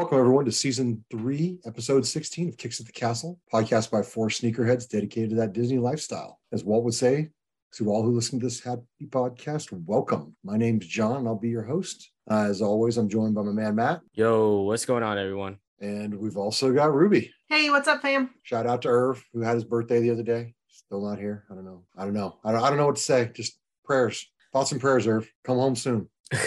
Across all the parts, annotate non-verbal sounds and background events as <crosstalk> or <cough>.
Welcome, everyone, to season three, episode 16 of Kicks at the Castle, podcast by four sneakerheads dedicated to that Disney lifestyle. As Walt would say, to all who listen to this happy podcast, welcome. My name's John, and I'll be your host. Uh, as always, I'm joined by my man, Matt, Yo, what's going on, everyone? and we've also got Ruby. Hey, what's up, fam? Shout out to Irv, who had his birthday the other day. Still not here. I don't know. I don't know. I don't, I don't know what to say. Just prayers, thoughts and prayers, Irv. Come home soon. <laughs>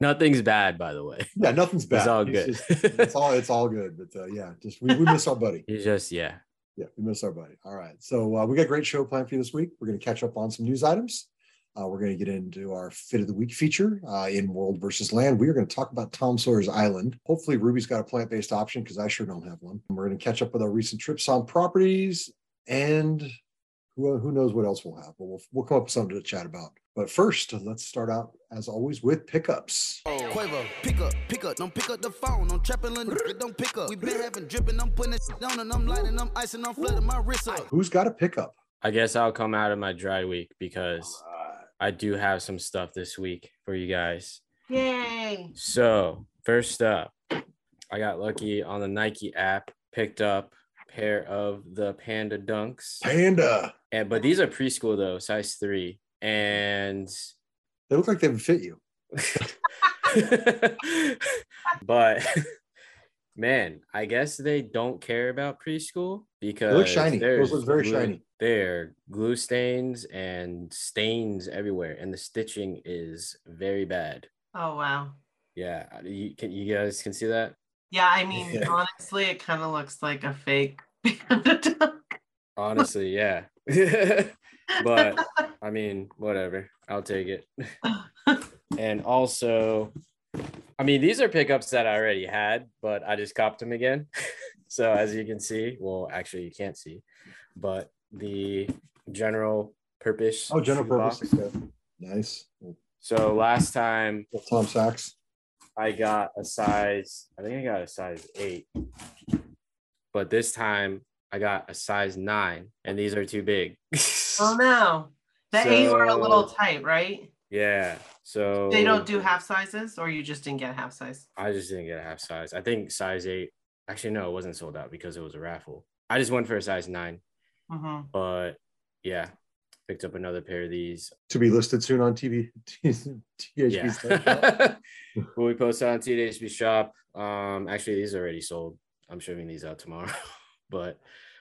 Nothing's bad, by the way. Yeah, nothing's <laughs> bad. It's all good. just- it's all it's all good. But uh, yeah, just we, we miss our buddy. <laughs> He's just, yeah. Yeah, we miss our buddy. All right. So uh, we got a great show planned for you this week. We're going to catch up on some news items. Uh, we're going to get into our fit of the week feature uh, in World versus Land. We are going to talk about Tom Sawyer's Island. Hopefully, Ruby's got a plant based option because I sure don't have one. We're going to catch up with our recent trips on properties and who, who knows what else we'll have. But we'll, we'll come up with something to chat about. But first, let's start out, as always, with pickups. Quavo, pick up, pick up, don't pick up the phone. I'm trapping, little nigga, don't pick up. We been having dripping, I'm putting it down and I'm lighting, I'm icing, I'm flooding my wrist up. Who's got a pickup? I guess I'll come out of my dry week because I do have some stuff this week for you guys. Yay! So, first up, I got lucky on the Nike app, picked up a pair of the Panda Dunks. Panda. And but these are preschool though, size 3. Mm-hmm. And They look like they would fit you. <laughs> but <laughs> man, I guess they don't care about preschool because look shiny. Those there's look very glue- shiny. There, glue stains and stains everywhere, and the stitching is very bad. Oh wow. Yeah, you can you guys can see that. Yeah, I mean, Yeah. honestly, it kind of looks like a fake <laughs> panda dunk. Honestly, yeah. but I mean, whatever. I'll take it. <laughs> <laughs> and also, I mean, these are pickups that I already had, but I just copped them again. <laughs> so as you can see, well, actually you can't see, but the general purpose. Oh, general purpose. Okay. Nice. So last time Well, Tom Sachs. I got a size, I think I got a size eight, but this time I got a size nine, and these are too big. oh no, the eight were a little tight, right? Yeah. So They don't do half sizes, or you just didn't get a half size. I just didn't get a half size. I think size eight. Actually, no, it wasn't sold out because it was a raffle. I just went for a size nine, hmm but yeah, picked up another pair of these. To be listed soon on TV. <laughs> THB Yeah. <laughs> Will we post on THB shop? Um, actually, these are already sold. I'm shipping these out tomorrow, <laughs> but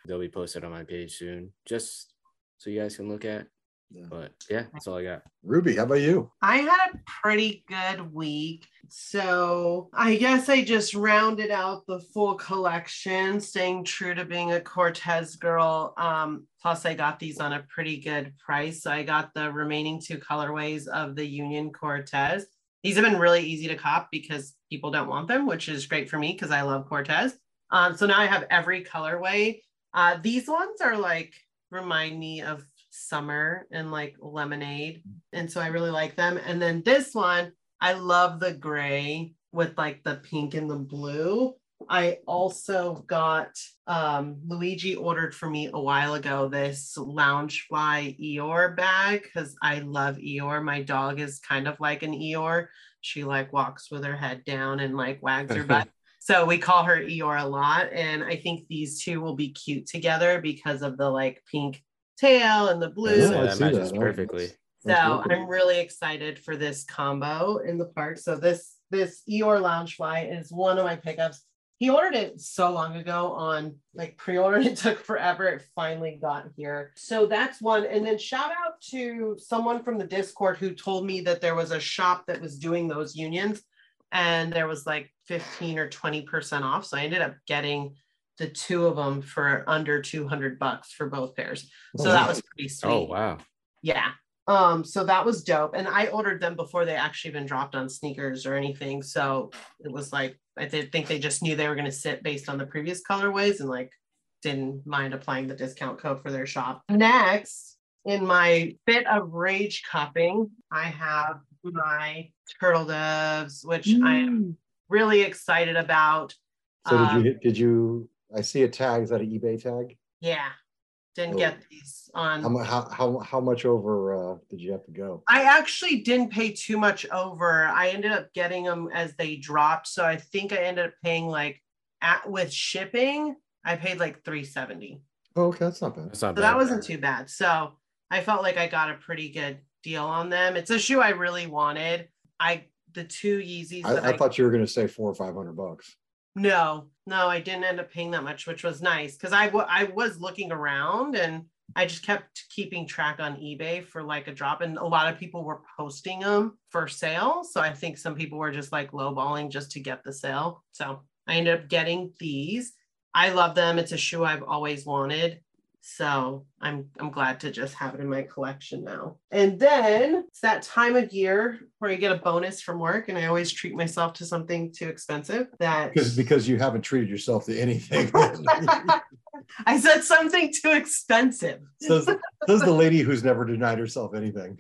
they'll be posted on my page soon, just so you guys can look at. Yeah. But yeah, that's all I got. Ruby, how about you? I had a pretty good week. So I guess I just rounded out the full collection, staying true to being a Cortez girl. Um, plus, I got these on a pretty good price. So I got the remaining two colorways of the Union Cortez. These have been really easy to cop because people don't want them, which is great for me because I love Cortez. Um, so now I have every colorway. Uh, these ones are like remind me of summer and like lemonade and so I really like them. And then this one, I love the gray with like the pink and the blue. I also got um, Luigi ordered for me a while ago this lounge Loungefly Eeyore bag because I love Eeyore. My dog is kind of like an Eeyore. She like walks with her head down and like wags her butt. <laughs> So we call her Eeyore a lot. And I think these two will be cute together because of the like pink tail and the blue. Yeah, So I that see matches that. Oh, perfectly. that's- So that's really I'm really excited for this combo in the park. So this this Eeyore Loungefly is one of my pickups. He ordered it so long ago on like pre-order. <laughs> It took forever. It finally got here. So that's one. And then shout out to someone from the Discord who told me that there was a shop that was doing those unions and there was like 15 or 20% off. So I ended up getting the two of them for under 200 bucks for both pairs. So Oh, that was pretty sweet. Oh wow. Yeah. Um, so that was dope. And I ordered them before they actually been dropped on sneakers or anything. So it was like I did think they just knew they were gonna sit based on the previous colorways and like didn't mind applying the discount code for their shop. Next, in my bit of rage cupping, I have my turtle doves, which I am really excited about. So did Um, you did you I see a tag, is that an eBay tag? Yeah. Didn't Oh. get these on. How how how how much over uh did you have to go? I actually didn't pay too much over. I ended up getting them as they dropped. So I think I ended up paying like at with shipping, I paid like 370. Oh, okay, that's not bad. That's not So bad. that wasn't too bad. So I felt like I got a pretty good deal on them. It's a shoe I really wanted. I the two Yeezys that I, I, I thought you were gonna say four or five hundred bucks. No, no, I didn't end up paying that much, which was nice because I I was looking around and I just kept keeping track on eBay for like a drop, and a lot of people were posting them for sale. So I think some people were just like lowballing just to get the sale. So I ended up getting these. I love them. It's a shoe I've always wanted. So I'm I'm glad to just have it in my collection now. And then it's that time of year where I get a bonus from work, and I always treat myself to something too expensive. That Because because you haven't treated yourself to anything. <laughs> I said something too expensive. says, says the <laughs> lady who's never denied herself anything.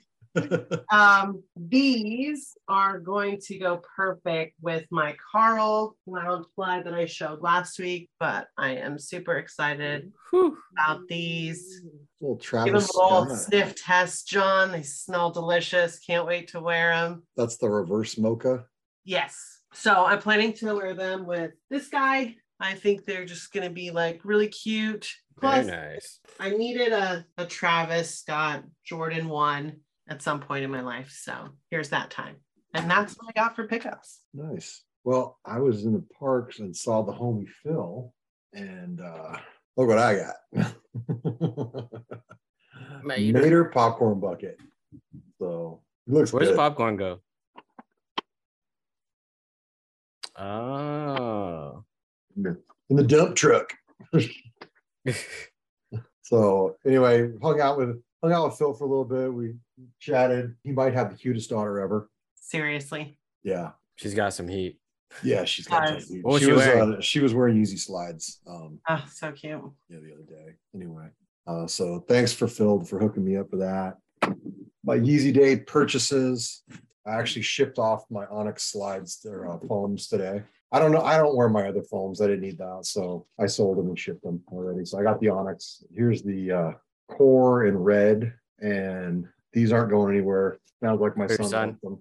Um, these are going to go perfect with my Carl lounge fly that I showed last week, but I am super excited Whew. about these. Little Give them a little sniff test, John. They smell delicious. Can't wait to wear them. That's the reverse mocha. Yes. So I'm planning to wear them with this guy. I think they're just going to be like really cute. Very Plus, nice. I needed a, a Travis Scott Jordan 1 at some point in my life. So here's that time. And that's what I got for pickups. Nice. Well, I was in the parks and saw the homie Phil, and uh look what I got. <laughs> Mater. Mater popcorn bucket. So it looks Where's the popcorn go? Oh. in the dump truck. <laughs> <laughs> So anyway, hung out with hung out with Phil for a little bit. We chatted. He might have the cutest daughter ever. Seriously. Yeah. She's got some heat. Yeah, she's got Nice. that. What was she she was wearing? uh, she was wearing Yeezy slides. Um, Oh, so cute. yeah, the other day. Anyway, uh, so thanks for Phil for hooking me up with that. My Yeezy Day purchases. I actually shipped off my Onyx slides, their uh, foams today. I don't know. I don't wear my other foams. I didn't need that, so I sold them and shipped them already. So I got the Onyx. Here's the uh, core in red, and these aren't going anywhere. Sounds like my Your son. son. them.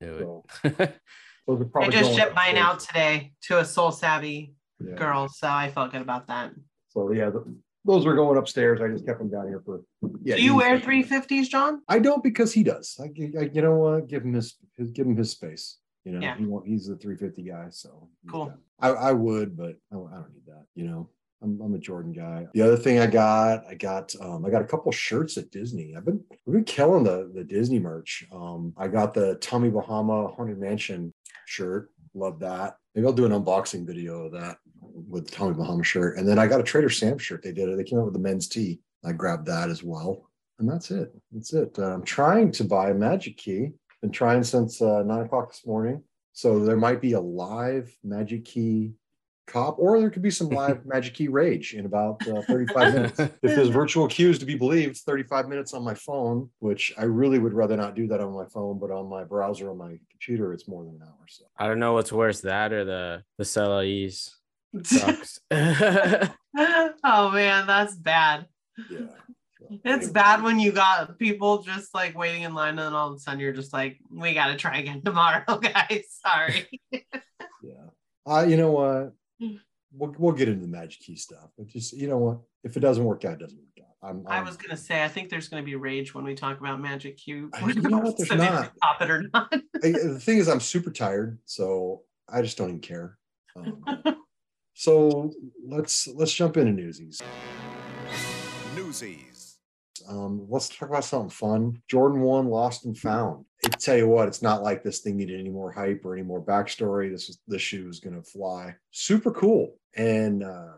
So <laughs> those are I probably just going shipped mine upstairs. out today to a soul savvy Yeah. girl. So I felt good about that. So yeah, th- those were going upstairs. I just kept them down here for. Yeah, Do you wear 350s, John? I don't because he does. I, I you know what? Give him his, his give him his space. You know, Yeah. he he's the 350 guy. So Cool. I, I would, but I, don't- I don't need that. You know, I'm, I'm a Jordan guy. The other thing I got, I got um, I got a couple shirts at Disney. I've been we've been killing the the Disney merch. Um, I got the Tommy Bahama Haunted Mansion shirt. Love that. Maybe I'll do an unboxing video of that with the Tommy Bahama shirt. And then I got a Trader Sam shirt. They did it. They came out with the men's tee. I grabbed that as well. And that's it. That's it. Uh, I'm trying to buy a Magic Key. Been trying since uh, nine o'clock this morning. So there might be a live Magic Key cop, or there could be some <laughs> live Magic Key rage in about uh, 35 minutes. <laughs> If there's virtual queues to be believed, 35 minutes on my phone, which I really would rather not do that on my phone, but on my browser on my computer, it's more than an hour. So I don't know what's worse, that or the the Celis sucks. <laughs> oh man, that's bad. yeah. So, It's anyway. bad when you got people just like waiting in line and then all of a sudden you're just like, we got to try again tomorrow, guys. Sorry. Yeah. Uh, you know what? We'll, we'll get into the Magic Key stuff, but just, you know what? If it doesn't work out, it doesn't work out. I'm, I I'm- was gonna say, I think there's gonna be rage when we talk about Magic Key. I- <laughs> you know what? There's So not. Pop it or not. <laughs> I, the thing is, I'm super tired, so I just don't even care. Um, <laughs> so let's let's jump into newsies. Newsies. Um, let's talk about something fun. Jordan one, lost and found. I tell you what, it's not like this thing needed any more hype or any more backstory. This is this shoe is gonna fly. Super cool. And uh,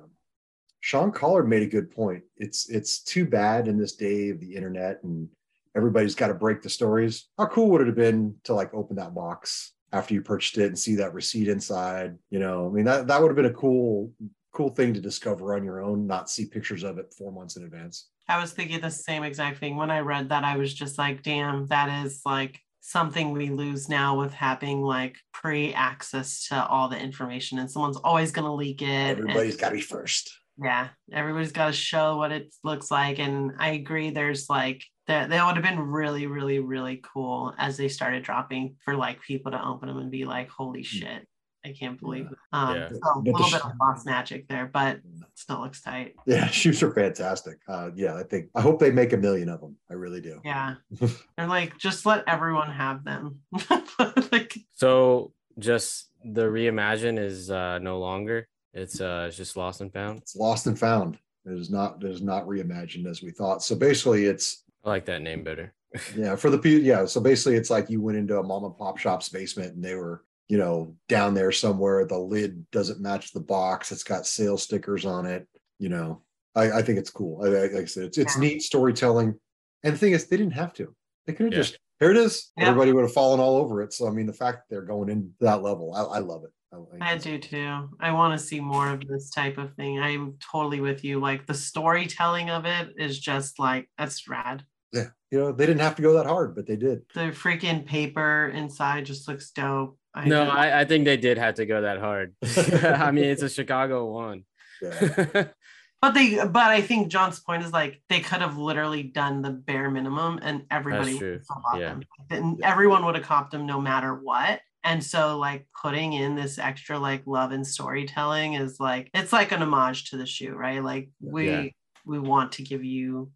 Sean Collard made a good point. It's it's too bad in this day of the internet and everybody's got to break the stories. How cool would it have been to like open that box after you purchased it and see that receipt inside? You know, I mean that that would have been a cool cool thing to discover on your own, not see pictures of it four months in advance. I was thinking the same exact thing. When I read that, I was just like, damn, that is like something we lose now with having like pre access to all the information and someone's always going to leak it. and- Everybody's got to be first. Yeah, everybody's got to show what it looks like, and I agree. There's like that that would have been really, really, really cool as they started dropping for like people to open them and be like, "Holy shit, I can't believe." It. Um, Yeah. so a little sh- bit of lost magic there, but still looks tight. Yeah, <laughs> shoes are fantastic. Uh, yeah, I think I hope they make a million of them. I really do. Yeah, <laughs> they're like just let everyone have them. <laughs> like So just the reimagine is uh no longer. It's uh it's just lost and found. It's lost and found. It is not. It is not reimagined as we thought. So basically, it's I like that name better. yeah for the people. Yeah, so basically, it's like you went into a mom and pop shop's basement and they were you know down there somewhere. The lid doesn't match the box. It's got sales stickers on it. You know, I, I think it's cool. I, I- like I said, it's it's Yeah. neat storytelling. And the thing is, they didn't have to. They could have Yeah. just here it is. Yeah. Everybody would have fallen all over it. So I mean, the fact that they're going into that level, I, I love it. I, I do too. I want to see more of this type of thing. I'm totally with you. Like the storytelling of it is just like that's rad. Yeah, you know, they didn't have to go that hard, but they did. The freaking paper inside just looks dope. I No, I, I think they did have to go that hard. <laughs> <laughs> I mean, it's a Chicago one. Yeah. <laughs> but they but I think John's point is like they could have literally done the bare minimum and everybody would have bought Yeah. them. Then everyone would have copped them no matter what. And so like putting in this extra like love and storytelling is like it's like an homage to the shoe, right? Like we Yeah. we want to give you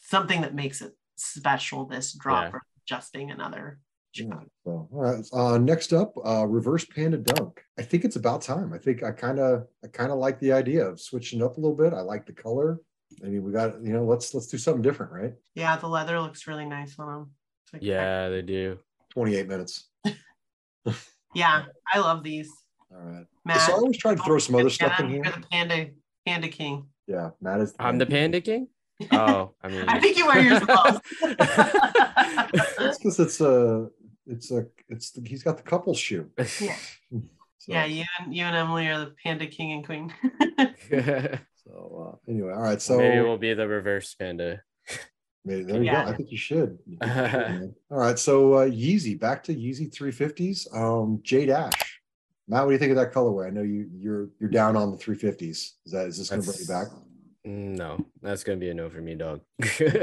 something that makes it special this drop Yeah. for just being another Yeah, so, all right. Uh, next up, uh, reverse panda dunk. I think it's about time. I think I kind of, I kind of like the idea of switching up a little bit. I like the color. I mean, we got, you know, let's let's do something different, right? Yeah, the leather looks really nice on them. Like- yeah, they do. Twenty-eight minutes. Yeah, I love these. All right. Matt, so I always try to throw some other stuff in You're here. the panda panda king. Yeah, Matt is. I'm the Panda King. Oh, I <laughs> mean, I think you wear yours close. It's because it's a, it's a, it's the, he's got the couple shoe. <laughs> Yeah. So, yeah, you and you and Emily are the panda king and queen. <laughs> So uh, anyway, all right. So maybe we'll be the reverse panda. Maybe, there you Yeah. go. I think you should. You should. All right. So uh, Yeezy, back to Yeezy 350s. Um, Jade Ash. Matt, what do you think of that colorway? I know you you're you're down on the 350s. Is that is this going to bring you back? No, that's gonna be a no for me, dog. <laughs>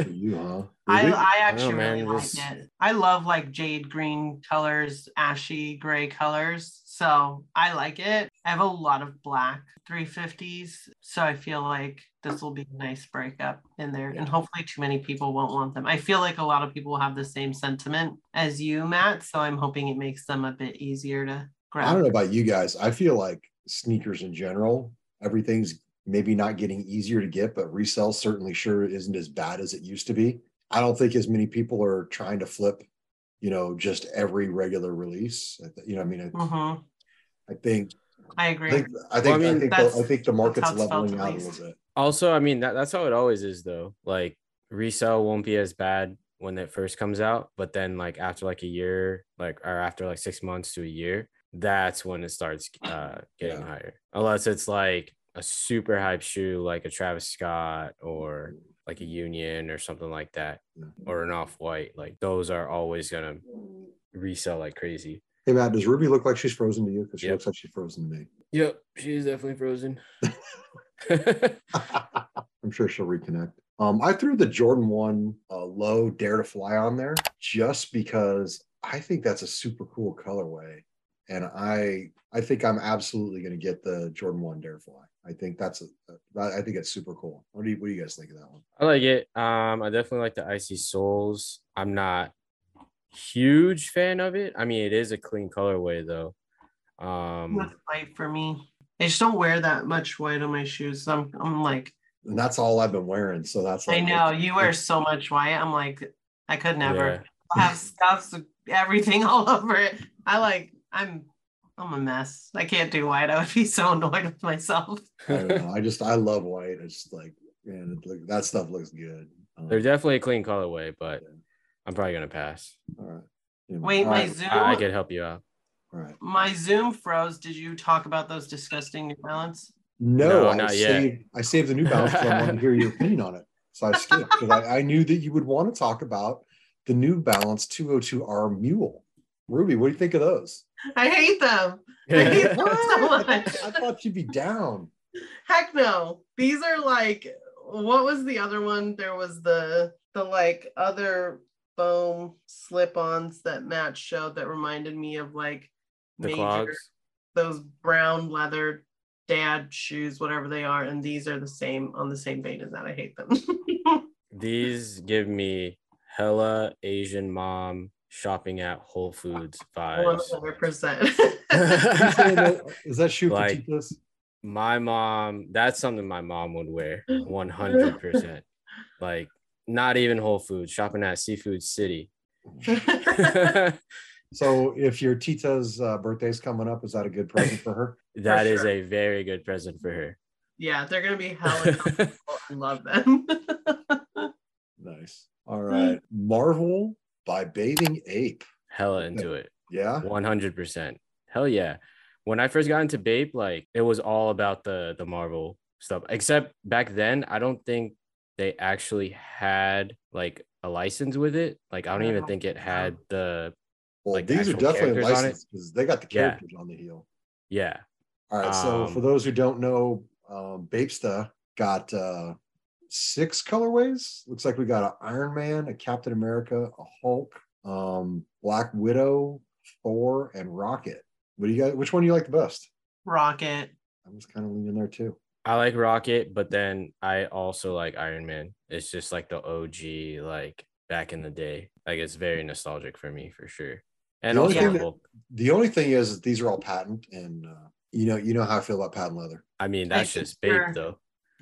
You, huh? I, I oh, actually man, really like it. I love like jade green colors, ashy gray colors. So I like it. I have a lot of black 350s. So I feel like this will be a nice breakup in there. And hopefully too many people won't want them. I feel like a lot of people have the same sentiment as you, Matt. So I'm hoping it makes them a bit easier to grab. I don't know about you guys. I feel like sneakers in general, everything's maybe not getting easier to get, but resale certainly sure isn't as bad as it used to be. I don't think as many people are trying to flip, you know, just every regular release. You know, I mean, I, Mhm. I think I I agree. think I think Well, I I think the, I think the market's how it's felt leveling out a little bit. also, I mean that, that's how it always is though. Like resale won't be as bad when it first comes out, but then like after like a year, like or after like six months to a year, that's when it starts uh getting Yeah. higher. Unless it's like a super hype shoe like a Travis Scott or like a Union or something like that, or an off white. Like those are always gonna resell like crazy. Hey Matt, does Ruby look like she's frozen to you? Because she Yep. looks like she's frozen to me. Yep, she's definitely frozen. <laughs> <laughs> I'm sure she'll reconnect. Um, I threw the Jordan One uh, low Dare to Fly on there just because I think that's a super cool colorway, and I I think I'm absolutely going to get the Jordan One Dare Fly. I think that's a, I think it's super cool. What do you what do you guys think of that one? I like it. Um, I definitely like the icy soles. I'm not huge fan of it. I mean, it is a clean colorway though. Um, That's white for me. I just don't wear that much white on my shoes. I'm I'm like And that's all I've been wearing. So that's I know you wear so much white. I'm like, I could never yeah. Have scuffs, everything <laughs> all over it. I like, I'm, I'm a mess. I can't do white. I would be so annoyed with myself. <laughs> I don't know. I just I love white. It's like man, it look, that stuff looks good. Um, They're definitely a clean colorway, but I'm probably gonna pass. all right. You know, Wait, all my right, Zoom, I, I could help you out. all right. my Zoom froze. Did you talk about those disgusting New Balance? No, No, I not yet. saved I saved the new balance because I wanted to hear your <laughs> opinion on it. So I skipped because I, I knew that you would want to talk about the new balance 2002R mule. Ruby, what do you think of those? I hate them. I hate them so <laughs> much. I thought you'd be down. Heck no. These are like what was the other one? There was the the like other foam slip-ons that Matt showed that reminded me of like The major clogs. those brown leather dad shoes, whatever they are, and these are the same on the same vein as that. I hate them. <laughs> These give me hella Asian mom shopping at Whole Foods <laughs> One vibes. hundred percent. <laughs> You saying that- Is that shoe for Like- Titas? My mom, that's something my mom would wear <laughs> 100%. like, not even Whole Foods, shopping at Seafood City. So if your Tita's uh, birthday's coming up, is that a good present for her? That is sure. a very good present for her. yeah, they're gonna be hella comfortable. I love them. Nice. All right. Marvel by Bathing Ape. Hella into it. Yeah. 100%. Hell yeah. When I first got into Bape, like it was all about the the Marvel stuff. Except back then, I don't think they actually had like a license with it. Like I don't even think it had the Well, Like, these are definitely licensed because they got the Yeah. characters on the heel. yeah. All right. so Um, for those who don't know, um, Bapesta got uh, six colorways. Looks like we got an Iron Man, a Captain America, a Hulk, um, Black Widow, Thor, and Rocket. What do you guys? Which one do you like the best? Rocket. I was kind of leaning there too. I like Rocket, but then I also like Iron Man. It's just like the OG, like back in the day. Like it's very nostalgic for me for sure. And The only also thing that- The only thing is, that these are all patent, and uh, you know, you know how I feel about patent leather. I mean, that's think just Bape you're- though.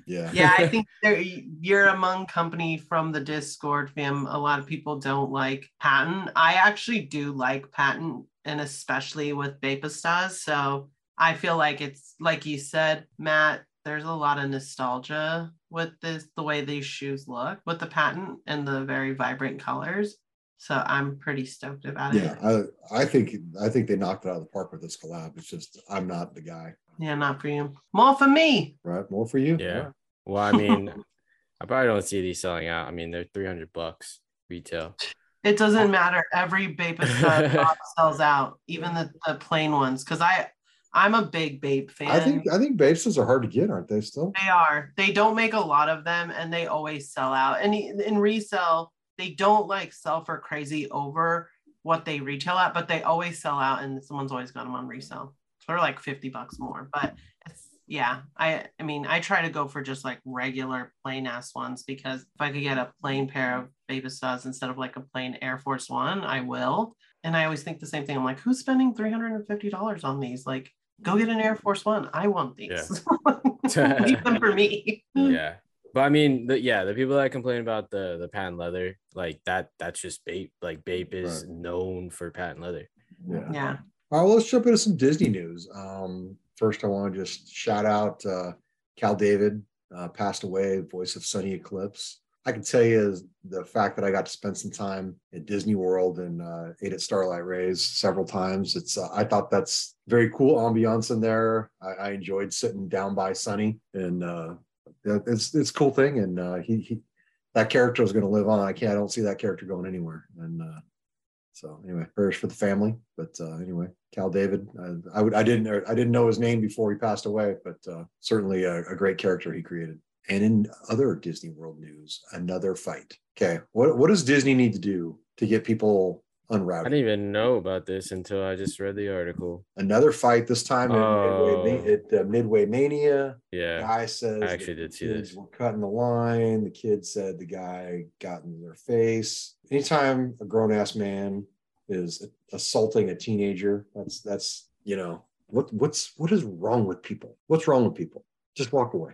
Yeah. Yeah, I think <laughs> you're among company from the Discord fam. A lot of people don't like patent. I actually do like patent, and especially with Bapestas. So I feel like it's like you said, Matt. There's a lot of nostalgia with this, the way these shoes look with the patent and the very vibrant colors. So I'm pretty stoked about Yeah, it. Yeah, I I think I think they knocked it out of the park with this collab. It's just I'm not the guy, Yeah, not for you. More for me. right? More for you. Yeah. Well, I mean, <laughs> I probably don't see these selling out. I mean, they're 300 bucks retail. It doesn't matter. Every Bapesta <laughs> drop sells out, even the, the plain ones. Because I, I'm a big Bape fan. I think I think bases are hard to get, aren't they? Still. they are. They don't make a lot of them, and they always sell out. And in in resell, they don't like sell for crazy over what they retail at, but they always sell out, and someone's always got them on resale. So they're like fifty bucks more. But it's yeah. I I mean, I try to go for just like regular plain ass ones because if I could get a plain pair of Bapestas instead of like a plain Air Force One, I will. And I always think the same thing. I'm like, who's spending three hundred and fifty dollars on these? Like, go get an Air Force One. I want these. <laughs> Leave them for me. <laughs> yeah. But I mean, the, yeah, the people that complain about the the patent leather, like that, that's just Bape. Like Bape is known for patent leather. Yeah. Yeah. All right, well, let's jump into some Disney news. Um, first, I want to just shout out uh, Kal David, uh, passed away, voice of Sonny Eclipse. I can tell you is the fact that I got to spend some time at Disney World and uh, ate at Starlight Rays several times. It's uh, I thought that's very cool ambiance in there. I, I enjoyed sitting down by Sunny, and uh, yeah, it's it's a cool thing. And uh, he, he that character is going to live on. I can't. I don't see that character going anywhere. And uh, so anyway, prayers for the family. But uh, anyway, Kal David, uh, I would I didn't I didn't know his name before he passed away, but uh, certainly a, a great character he created. And in other Disney World news, another fight. Okay, what what does Disney need to do to get people I didn't even know about this until I just read the article. Another fight this time at, Midway, Oh. at uh, Midway Mania. Yeah. Guy says I actually the did see this. Were cutting the line. The kid said the guy got in their face. Anytime a grown ass man is assaulting a teenager, that's that's you know what what's what is wrong with people? What's wrong with people? Just walk away.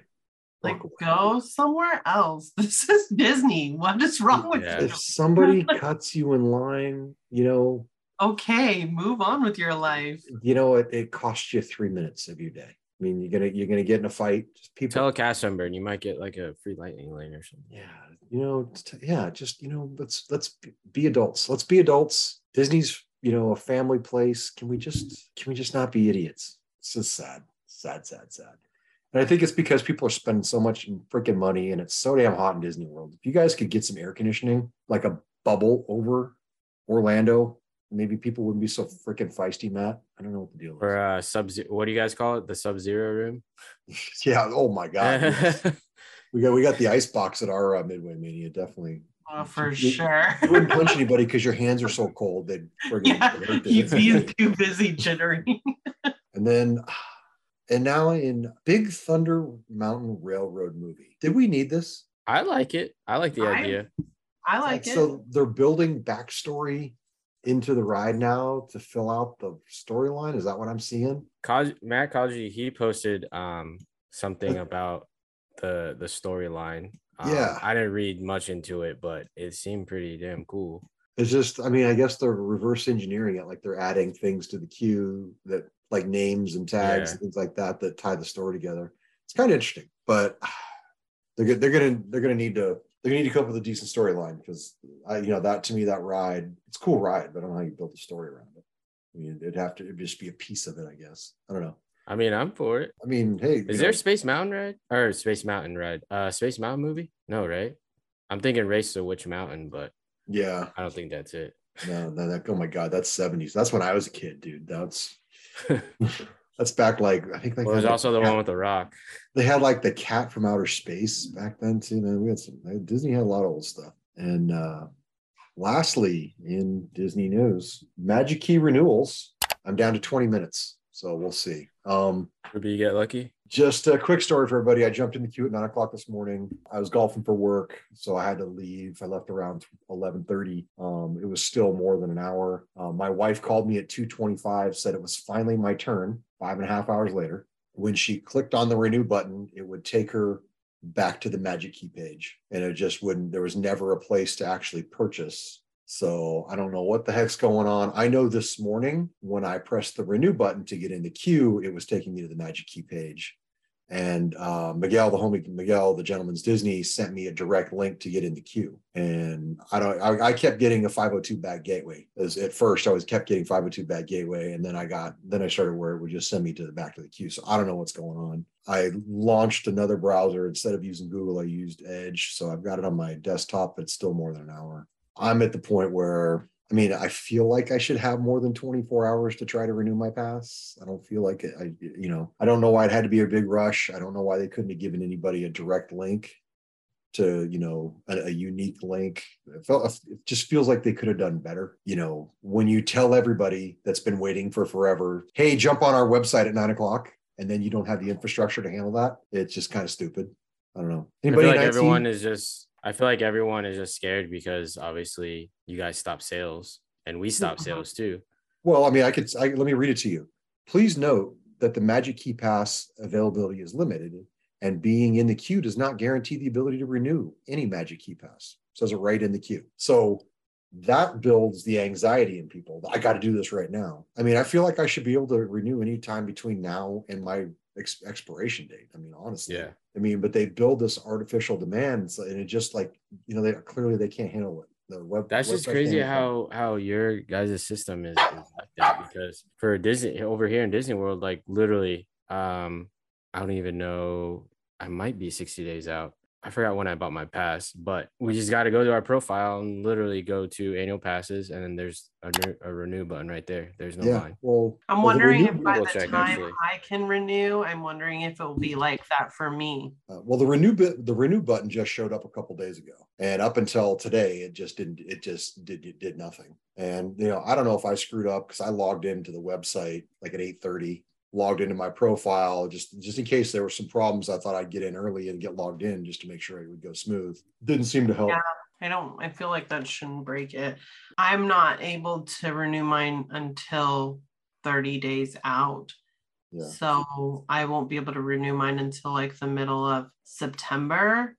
Like, go somewhere else. <laughs> This is Disney. What is wrong with Yeah. you? If somebody <laughs> cuts you in line, you know, Okay, move on with your life. you know it, it costs you three minutes of your day. I mean, you're gonna you're gonna get in a fight. Just people Tell a cast member and you might get like a free lightning lane or something. yeah you know t- yeah just you know let's let's be- be adults let's be adults disney's you know a family place can we just can we just not be idiots it's just sad sad sad sad and i think it's because people are spending so much freaking money and it's so damn hot in disney world if you guys could get some air conditioning like a bubble over orlando maybe people wouldn't be so freaking feisty, Matt. I don't know what the deal is. Or uh sub what do you guys call it? The sub zero room? <laughs> yeah. Oh my god. yes. <laughs> we got we got the ice box at our uh, Midway Mania. Definitely. Oh, for You- sure. You wouldn't punch anybody because your hands are so cold. They'd <laughs> friggin' Yeah, You'd be too busy jittering. And then, and now in Big Thunder Mountain Railroad movie. Did we need this? I like it. I like the I- idea. I like it. So they're building backstory into the ride now to fill out the storyline. Is that what I'm seeing? Kaj, Matt Kaji, he posted um something <laughs> about the the storyline. Um, Yeah. I didn't read much into it, but it seemed pretty damn cool. It's just, I mean, I guess they're reverse engineering it. Like they're adding things to the queue that, like names and tags Yeah. and things like that, that tie the story together. It's kind of interesting, but <sighs> they're they're gonna they're gonna need to they're gonna need to come up with a decent storyline because I, you know, that to me that ride it's a cool ride, but I don't know how you build a story around it. I mean, it'd have to it'd just be a piece of it, I guess. I don't know. I mean, I'm for it. I mean, hey, Is know, there a Space Mountain ride or Space Mountain ride? Uh, Space Mountain movie? No, right? I'm thinking Race to Witch Mountain, but yeah, I don't think that's it. no, no, that, oh my god, that's seventies. That's when I was a kid, dude. That's that's back like I think like Well, there's also the one with the rock. they had like the cat from outer space back then too man we had some disney had a lot of old stuff and uh lastly in disney news magic key renewals i'm down to 20 minutes so we'll see um Maybe you get lucky. Just a quick story for everybody i jumped in the queue at 9 o'clock this morning i was golfing for work so i had to leave i left around 11.30 um it was still more than an hour um, my wife called me at 2.25 said it was finally my turn five and a half hours later when she clicked on the renew button, it would take her back to the Magic Key page. And it just wouldn't, there was never a place to actually purchase. So I don't know what the heck's going on. I know this morning when I pressed the renew button to get in the queue, it was taking me to the Magic Key page. And uh, Miguel, the homie Miguel, the gentleman's Disney, sent me a direct link to get in the queue. And I don't, I, I kept getting a 502 bad gateway. As at first, I was kept getting 502 bad gateway, and then I got, then I started where it would just send me to the back of the queue. So I don't know what's going on. I launched another browser instead of using Google. I used Edge, so I've got it on my desktop, but it's still more than an hour. I'm at the point where I mean, I feel like I should have more than 24 hours to try to renew my pass. I don't feel like it. I, you know, I don't know why it had to be a big rush. I don't know why they couldn't have given anybody a direct link to, you know, a, a unique link. It felt, it just feels like they could have done better. You know, when you tell everybody that's been waiting for forever, hey, jump on our website at nine o'clock, and then you don't have the infrastructure to handle that, it's just kind of stupid. I don't know. I feel like 19? everyone is just. I feel like everyone is just scared because obviously you guys stop sales and we stop sales too. Well, I mean, I could, I, let me read it to you. Please note that the Magic Key Pass availability is limited and being in the queue does not guarantee the ability to renew any Magic Key Pass. Says it right in the queue. So that builds the anxiety in people. I got to do this right now. I mean, I feel like I should be able to renew any time between now and my ex- expiration date. I mean, honestly. Yeah. I mean, but they build this artificial demand, so- and it just like you know, they clearly they can't handle it. The web That's just crazy how how your guys' system is, is like that because for Disney over here in Disney World, like literally, um, I don't even know. I might be 60 days out. I forgot when I bought my pass, but we just got to go to our profile and literally go to annual passes, and then there's a, new, a renew button right there. There's no yeah. line. Well, I'm well, the wondering if by the check, time actually. I can renew, I'm wondering if it will be like that for me. Uh, well, the renew bit, the renew button just showed up a couple days ago, and up until today, it just didn't. It just did it did nothing. And you know, I don't know if I screwed up because I logged into the website like at eight thirty, logged into my profile just just in case there were some problems. I thought I'd get in early and get logged in just to make sure it would go smooth. Didn't seem to help. Yeah. I don't, I feel like that shouldn't break it. I'm not able to renew mine until 30 days out. Yeah. So I won't be able to renew mine until like the middle of September.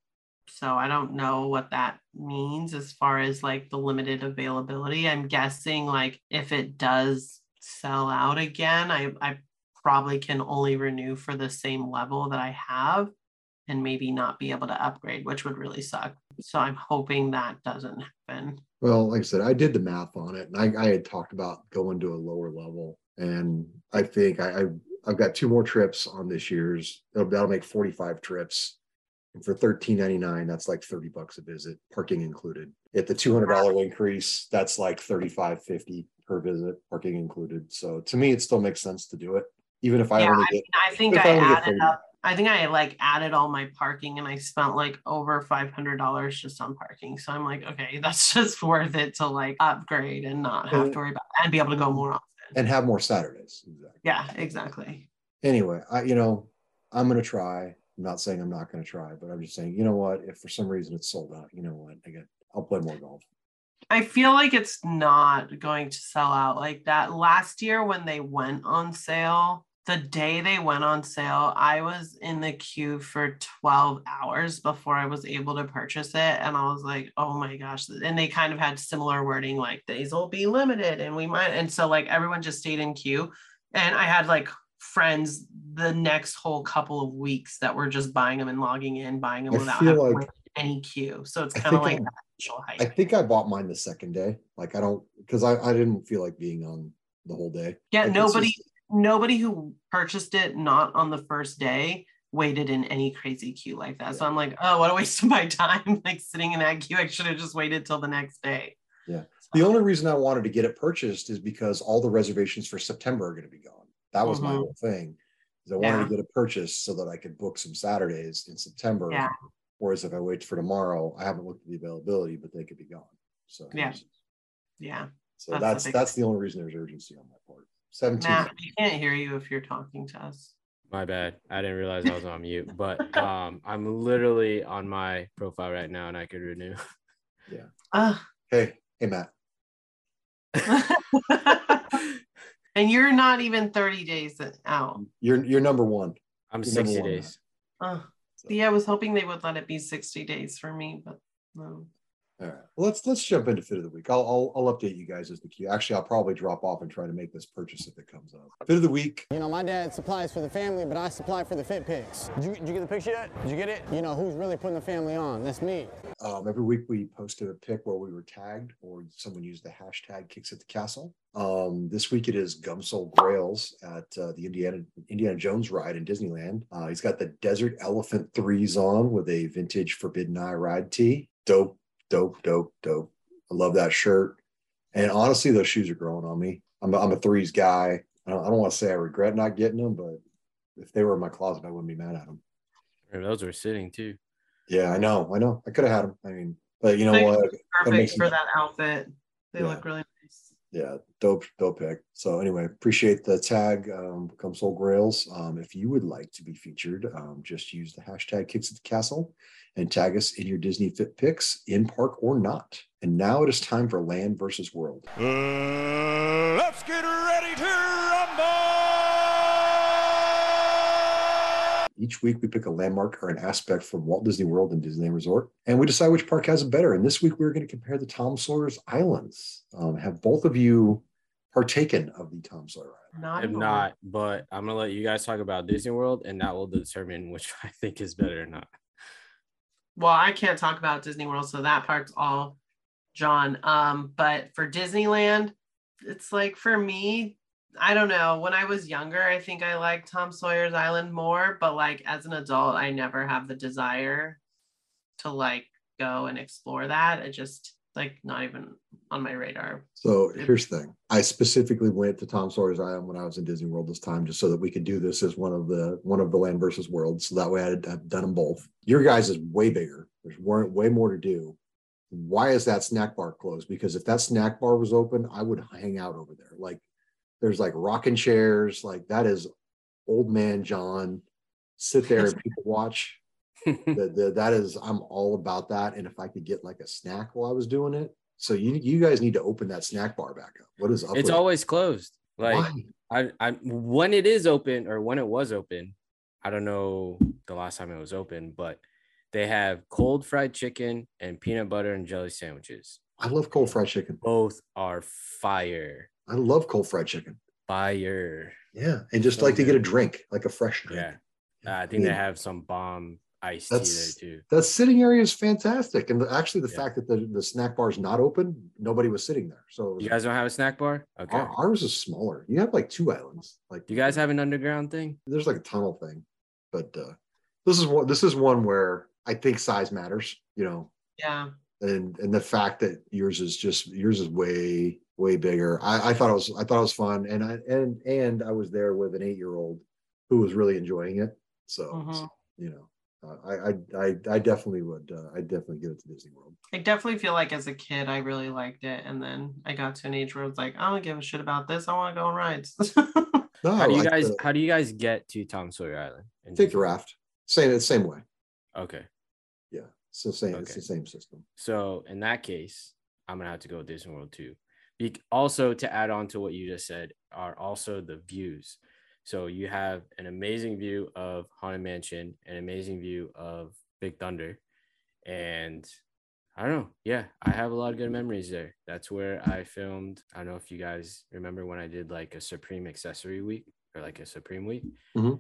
So I don't know what that means as far as like the limited availability. I'm guessing like if it does sell out again, I, I probably can only renew for the same level that I have and maybe not be able to upgrade, which would really suck. So I'm hoping that doesn't happen. Well, like I said, I did the math on it, and I, I had talked about going to a lower level, and I think I, I I've got two more trips on this year's. That'll, that'll make forty five trips, and for thirteen ninety nine, that's like thirty bucks a visit, parking included. At the two hundred dollar increase, that's like thirty five fifty per visit, parking included. So to me, it still makes sense to do it, even if I Yeah, only I get. I think I I added up. I think I like added all my parking and I spent like over five hundred dollars just on parking. So I'm like, okay, <laughs> that's just worth it to like upgrade and not have And- to worry about and be able to go mm-hmm. more often. And have more Saturdays. Exactly. Yeah, exactly. Anyway, I, you know, I'm gonna try. I'm not saying I'm not gonna try, but I'm just saying, you know what? If for some reason it's sold out, you know what? I get, I'll play more golf. I feel like it's not going to sell out like that. Last year when they went on sale, the day they went on sale, I was in the queue for 12 hours before I was able to purchase it. And I was like, oh my gosh. And they kind of had similar wording like these will be limited and we might. And so like everyone just stayed in queue. And I had like friends the next whole couple of weeks that were just buying them and logging in, buying them I without having like- any queue. So it's kind of like I- that initial hype. I think I bought mine the second day. Like I don't because I, I didn't feel like being on the whole day. Yeah, Like, nobody nobody who purchased it not on the first day waited in any crazy queue like that. So I'm like, oh, what a waste of my time, <laughs> like sitting in that queue. I should have just waited till the next day. Yeah. The only reason I wanted to get it purchased is because all the reservations for September are going to be gone. That was my Mhm. whole thing. Is I wanted Yeah. to get it purchased so that I could book some Saturdays in September. Yeah. Whereas if I wait for tomorrow, I haven't looked at the availability, but they could be gone. So Yeah. Yeah. So That's that's that's the only reason there's urgency on my part. Seventeen. Matt, we can't hear you if you're talking to us. My bad. I didn't realize I was on mute, but <laughs> um, I'm literally on my profile right now and I could renew. <laughs> Ugh. Hey, hey Matt. <laughs> and you're not even 30 days out. You're you're number one. I'm You're 60 one, days. Ugh. So- yeah, I was hoping they would let it be 60 days for me, but no. All right. Well, let's let's jump into fit of the week. I'll, I'll I'll update you guys as the queue. Actually, I'll probably drop off and try to make this purchase if it comes up. Fit of the week. You know, my dad supplies for the family, but I supply for the fit pics. Did you, did you get the picture yet? Did you get it? You know, who's really putting the family on? That's me. Um, every week we posted a pic where we were tagged or someone used the hashtag kicks at the castle. Um, this week it is Gumsole Grails at uh, the Indiana Indiana Jones ride in Disneyland. Uh, he's got the Desert Elephant threes on with a vintage Forbidden Eye ride tee. Dope, dope, dope, dope. I love that shirt. And honestly, those shoes are growing on me. I'm a, I'm a threes guy. I don't, I don't want to say I regret not getting them, but if they were in my closet, I wouldn't be mad at them. And Those were sitting too. Yeah, I know, I know. I could have had them. I mean, but you know Thank what? Perfect for sense. that outfit. They Yeah. look really nice. Yeah, dope, dope pick. So anyway, appreciate the tag, um, come soul grails. Um, if you would like to be featured, um, just use the hashtag kicks at the castle and tag us in your Disney fit picks in park or not. And now it is time for land versus world. Uh, let's get ready to Each week we pick a landmark or an aspect from Walt Disney World and Disneyland Resort, and we decide which park has it better. And this week we're going to compare the Tom Sawyer's Islands. Um, have both of you partaken of the Tom Sawyer Island? Not I'm not, but I'm gonna let you guys talk about Disney World, and that will determine which <laughs> I think is better or not. well, I can't talk about Disney World, so that part's all John. Um, but for Disneyland, it's like for me, I don't know. When I was younger, I think I liked Tom Sawyer's Island more, but like as an adult, I never have the desire to like go and explore that. It just like not even on my radar. So here's the thing. I specifically went to Tom Sawyer's Island when I was in Disney World this time, just so that we could do this as one of the one of the land versus world. So that way I'd, I've done them both. Your guys is way bigger. There's way more to do. Why is that snack bar closed? Because if that snack bar was open, I would hang out over there. Like there's like rocking chairs, like that is old man John. Sit there and people watch. <laughs> the, the, that is i'm all about that and if i could get like a snack while i was doing it so you you guys need to open that snack bar back up what is up it's always closed. Like Why? I, I when it is open or when it was open, I don't know the last time it was open, but they have cold fried chicken and peanut butter and jelly sandwiches. i love cold fried chicken Both are fire, i love cold fried chicken fire. yeah and just So like to get a drink like a fresh drink Yeah, Uh, I think they have some bomb iced tea there too. that sitting area is fantastic and the, actually the Yeah. fact that the, the snack bar is not open nobody was sitting there so You guys don't have a snack bar? Okay. our- ours is smaller you have like two islands like Do you guys have an underground thing? there's like a tunnel thing but uh this is one this is one where i think size matters you know Yeah. and and the fact that yours is just yours is way way bigger. I, I thought it was I thought it was fun, and I and and I was there with an eight year old who was really enjoying it. So Mhm. you know, uh, I, I I I definitely would uh, I definitely give it to Disney World. I definitely feel like as a kid, I really liked it. And then I got to an age where it's like, I don't give a shit about this. I want to go on rides. <laughs> No, How do you like guys the- how do you guys get to Tom Sawyer Island? in take the raft? Same it's same way. Okay. Yeah, so same it's the same system. So in that case, I'm gonna have to go with Disney World too. Be- also to add on to what you just said are also the views. So you have an amazing view of Haunted Mansion, an amazing view of Big Thunder, and I don't know. Yeah, I have a lot of good memories there. That's where I filmed. I don't know if you guys remember when I did like a Supreme accessory week or like a Supreme week. Mhm.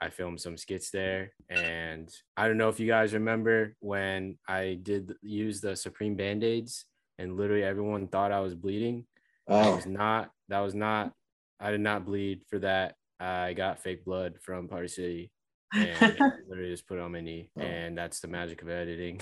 I filmed some skits there, and I don't know if you guys remember when I did use the Supreme band aids, and literally everyone thought I was bleeding. That Oh, was not. That was not. I did not bleed for that. I got fake blood from Party City, and <laughs> literally just put it on my knee, Oh. and that's the magic of editing.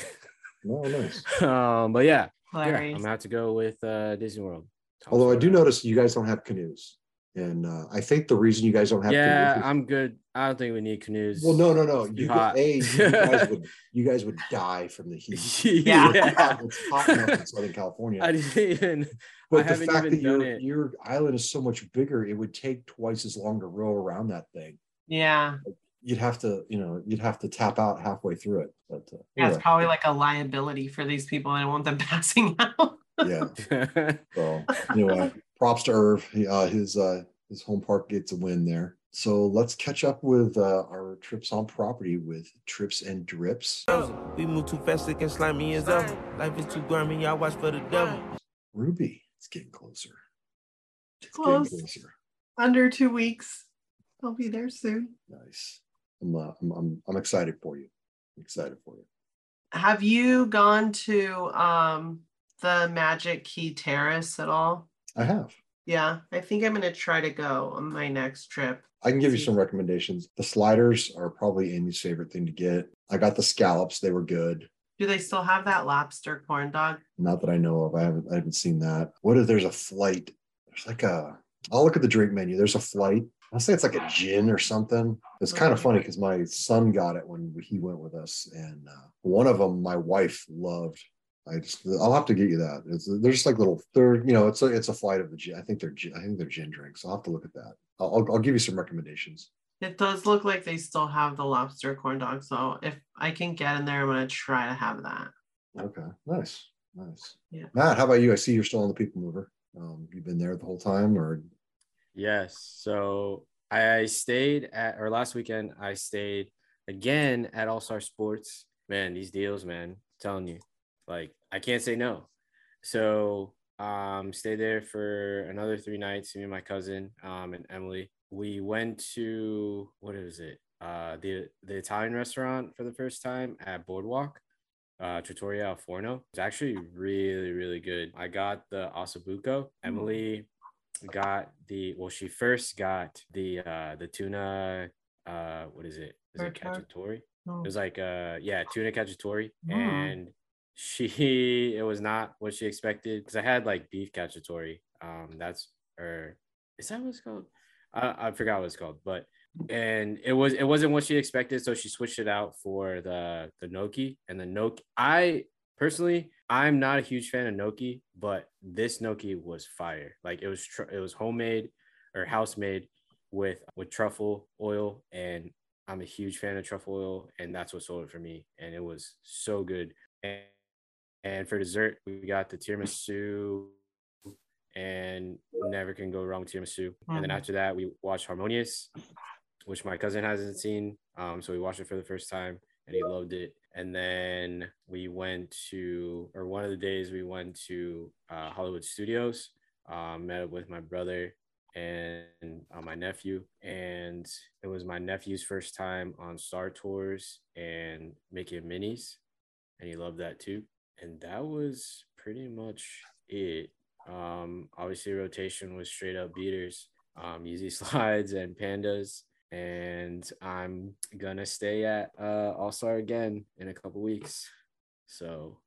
no, <laughs> nice. um, but yeah, yeah, I'm Hilarious. gonna have to go with uh, Disney World. Tom Although I do notice you guys don't have canoes, and uh, I think the reason you guys don't have Yeah, canoes is- I'm good. I don't think we need canoes. Well, no, no, no. It's You, hot. a, you <laughs> guys would you guys would die from the heat. Yeah. <laughs> It's hot- It's hot enough in Southern California. I didn't even. but I the fact even that your it. your island is so much bigger, it would take twice as long to row around that thing. yeah. You'd have to, you know, you'd have to tap out halfway through it. But uh, Yeah. It's probably like a liability for these people. I don't want them <laughs> passing out. yeah. So anyway, props to Irv. He, uh, his uh, his home park gets a win there. So let's catch up with uh, our trips on property with trips and drips. We move too fast, it can slime me as ever. Life is too grimy, y'all watch for the devil. Ruby, it's getting closer. It's getting closer. Under two weeks. I'll be there soon. Nice. I'm, uh, I'm, I'm, I'm excited for you. I'm excited for you. Have you gone to um the Magic Key Terrace at all? I have. Yeah, I think I'm gonna try to go on my next trip. I can give you some recommendations. The sliders are probably Amy's favorite thing to get. I got the scallops; they were good. Do they still have that lobster corn dog? Not that I know of. I haven't. I haven't seen that. What if there's a flight? There's like a. I'll look at the drink menu. There's a flight. I'll say it's like a gin or something. It's kind of funny because my son got it when he went with us, and uh, one of them my wife loved. I just I'll have to get you that. It's they're just like little. They're you know it's a it's a flight of the gin. I think they're. I think they're gin drinks. I'll have to look at that. I'll I'll, I'll give you some recommendations. It does look like they still have the lobster corn dog. So if I can get in there, I'm gonna try to have that. Okay, nice, nice. Yeah. Matt, how about you? I see you're still on the People Mover. Um, you've been there the whole time, or Yes. So I stayed at, or last weekend, I stayed again at All Star Sports. Man, these deals, man, I'm telling you, like, I can't say no. So, um, stayed there for another three nights, me and my cousin, um, and Emily. We went to, what is it? Uh, the, the Italian restaurant for the first time at Boardwalk. Uh, Trattoria Al Forno. It's actually really, really good. I got the ossobuco. Emily got the well she first got the uh the tuna uh what is it is it cacciatore Oh, it was like uh yeah tuna cacciatore Mm. and she it was not what she expected because i had like beef cacciatore um that's or is that what it's called? I, I forgot what it's called but and it was it wasn't what she expected so she switched it out for the the gnocchi and the gnocchi i personally i'm not a huge fan of gnocchi but this gnocchi was fire. Like it was tr- it was homemade or house made with with truffle oil and i'm a huge fan of truffle oil and that's what sold it for me and it was so good and, and for dessert we got the tiramisu and never can go wrong with tiramisu. And then Mhm. after that we watched harmonious which my cousin hasn't seen. Um so we watched it for the first time and he loved it. And then we went to or one of the days we went to uh, hollywood studios um, met up with my brother and uh, my nephew. And it was my nephew's first time on star tours and Mickey and Minnie's. And he loved that too and that was pretty much it. Um obviously rotation was straight up beaters um Yeezy <laughs> slides and pandas and i'm gonna stay at uh all-star again in a couple weeks. So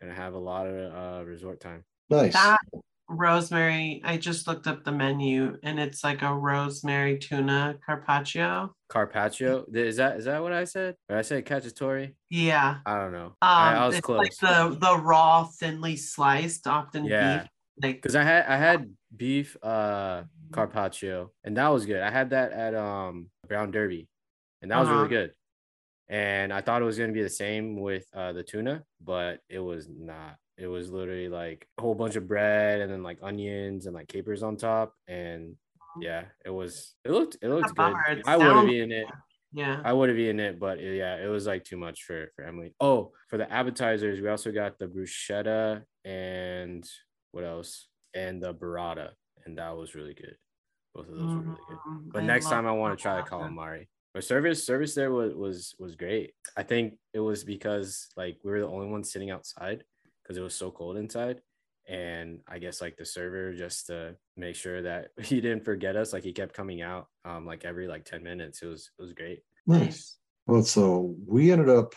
gonna have a lot of uh resort time. Nice. Rosemary. I just looked up the menu and it's like a rosemary tuna carpaccio. Carpaccio. Is that is that what I said? Or I said cacciatore? Yeah. I don't know. Um, I, I was it's close. like the the raw, thinly sliced, often Yeah. beef. Like Because I had I had beef uh carpaccio and that was good. I had that at um Brown Derby and that was Uh-huh. really good. And I thought it was gonna be the same with uh the tuna, but it was not. It was literally like a whole bunch of bread and then like onions and like capers on top. And yeah, it was it looked it looked good. It I would have eaten it. yeah. I would have eaten it, but yeah, it was like too much for for Emily. Oh, for the appetizers, we also got the bruschetta and what else? And the burrata, and that was really good. Both of those were really good. Mm, But next time I want to try the calamari. But service service there was was was great. I think it was because like we were the only ones sitting outside because it was so cold inside. And I guess like the server just to make sure that <laughs> he didn't forget us, like he kept coming out um like every like 10 minutes. It was it was great. Nice. Well, so we ended up,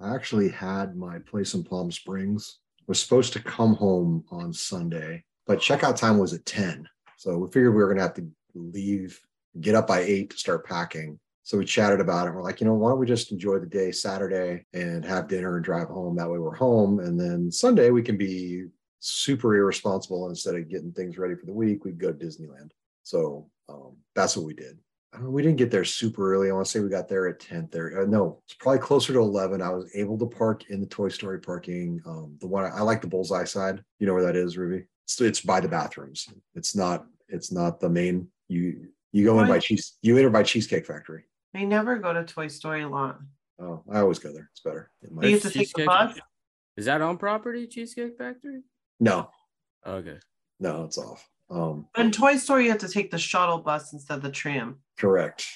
I actually had my place in Palm Springs, was supposed to come home on Sunday, but checkout time was at 10. So we figured we were going to have to leave, get up by eight to start packing. So we chatted about it. We're like, you know, why don't we just enjoy the day Saturday and have dinner and drive home? That way we're home. And then Sunday we can be super irresponsible. Instead of getting things ready for the week, we'd go to Disneyland. So um, that's what we did. I don't know, we didn't get there super early. I want to say we got there at 10 30. Uh, no, it's probably closer to 11. I was able to park in the Toy Story parking. Um, the one I, I like the bullseye side. You know where that is, Ruby? It's, it's by the bathrooms. It's not, it's not the main. You you go in by cheese, you enter by Cheesecake Factory. I never go to Toy Story a lot. Oh, I always go there. It's better. It might- Do you have to take the Cheesecake- bus? Is that on property, Cheesecake Factory? no, Okay. no, it's off. Um, In Toy Story, you have to take the shuttle bus instead of the tram. correct.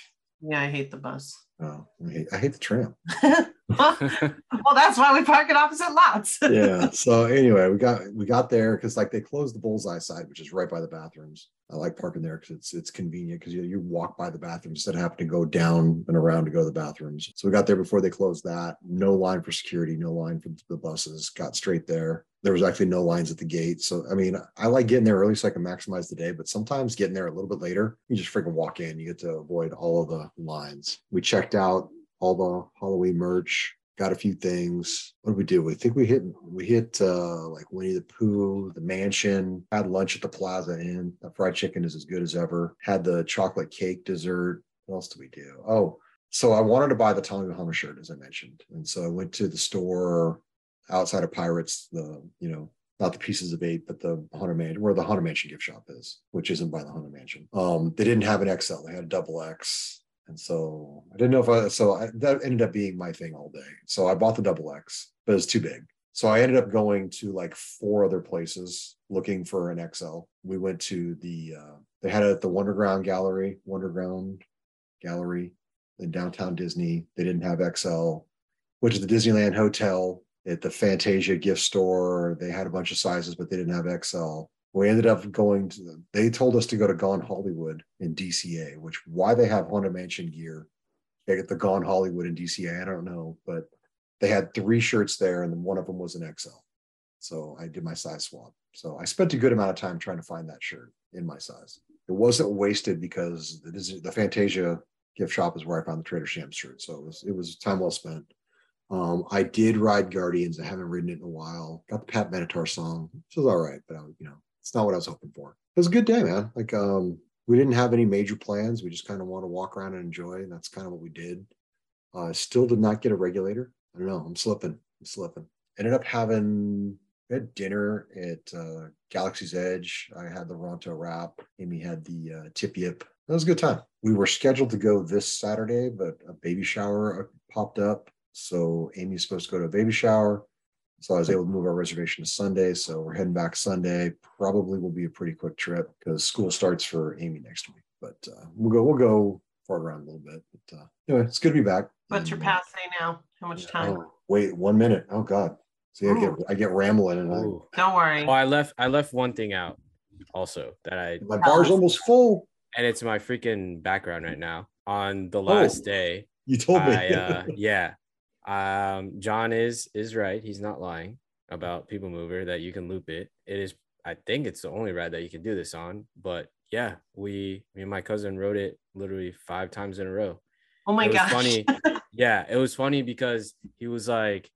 Yeah, I hate the bus. Oh, I hate, I hate the tram. <laughs> well, that's why we park at opposite lots. <laughs> yeah. So anyway, we got we got there because like they closed the bullseye side, which is right by the bathrooms. I like parking there because it's it's convenient because you you walk by the bathrooms instead of having to go down and around to go to the bathrooms. So we got there before they closed that. No line for security, no line for the buses. Got straight there. There was actually no lines at the gate. So I mean, I like getting there early so I can maximize the day, but sometimes getting there a little bit later, you just freaking walk in. You get to avoid all of the lines. We checked out all the Halloween merch, got a few things. What did we do? We think we hit we hit uh like Winnie the Pooh, the mansion, had lunch at the Plaza Inn. The fried chicken is as good as ever. Had the chocolate cake dessert. What else did we do? Oh, so I wanted to buy the Tommy Bahama shirt, as I mentioned. And so I went to the store outside of Pirates, the you know, not the pieces of eight, but the Haunted Mansion, where the Haunted Mansion gift shop is, which isn't by the Haunted Mansion. Um, they didn't have an XL, they had a double X. And so I didn't know if I, so I, that ended up being my thing all day. So I bought the double X, but it's too big. So I ended up going to like four other places looking for an XL. We went to the, uh, they had it at the Wonderground Gallery, Wonderground Gallery in downtown Disney. They didn't have XL. Went to the Disneyland Hotel at the Fantasia gift store. They had a bunch of sizes, but they didn't have XL. We ended up going to. They told us to go to Gone Hollywood in DCA, which why they have Haunted Mansion gear. Get the Gone Hollywood in DCA. I don't know, but they had three shirts there, and then one of them was an XL. So I did my size swap. So I spent a good amount of time trying to find that shirt in my size. It wasn't wasted because the, Fantasia gift shop is where I found the Trader Sam's shirt. So it was it was time well spent. Um, I did ride Guardians. I haven't ridden it in a while. Got the Pat Benatar song, which was all right, but I, you know, it's not what I was hoping for. It was a good day, man. Like, um, we didn't have any major plans. We just kind of want to walk around and enjoy. And that's kind of what we did. Uh, still did not get a regulator. I don't know. I'm slipping. I'm slipping. Ended up having we had dinner at uh, Galaxy's Edge. I had the Ronto wrap. Amy had the uh, tip yip. That was a good time. We were scheduled to go this Saturday, but a baby shower popped up. So Amy's supposed to go to a baby shower. So I was able to move our reservation to Sunday. So we're heading back Sunday. Probably will be a pretty quick trip because school starts for Amy next week. But uh, we'll go. We'll go far around a little bit. But uh, anyway, it's good to be back. What's your And, uh, pass say now? How much time? Oh, wait, one minute. Oh God. See, I get I get rambling and I, Don't worry. Oh, I left I left one thing out also that I my bar's almost full. and it's my freaking background right now. On the last Oh. day, You told me. I, uh, yeah. Um, John is is right. He's not lying about People Mover that you can loop it. It is I think it's the only ride that you can do this on. But yeah, we me and my cousin rode it literally five times in a row. Oh my it gosh. funny. <laughs> yeah, it was funny because he was like,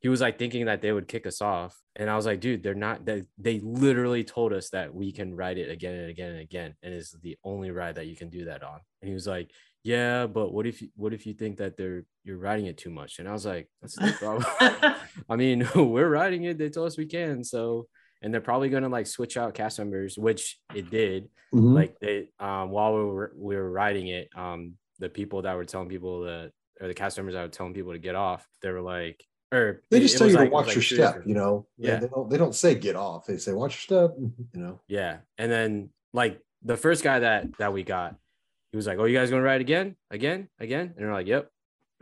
he was like thinking that they would kick us off, and I was like, dude, they're not. They they literally told us that we can ride it again and again and again, and it's the only ride that you can do that on. And he was like, yeah, but what if you what if you think that they're you're riding it too much? And I was like, that's no problem. <laughs> <laughs> I mean, <laughs> we're riding it. They told us we can, so. And they're probably gonna like switch out cast members, which it did Mhm. like they um while we were we were riding it um the people that were telling people that or the cast members that were telling people to get off they were like or they just it tell you like- to watch like your step, you know. They- Yeah. They, don't they don't say get off. They say watch your step, you know. yeah and then like the first guy that that we got he was like oh you guys gonna ride again again again and we're like yep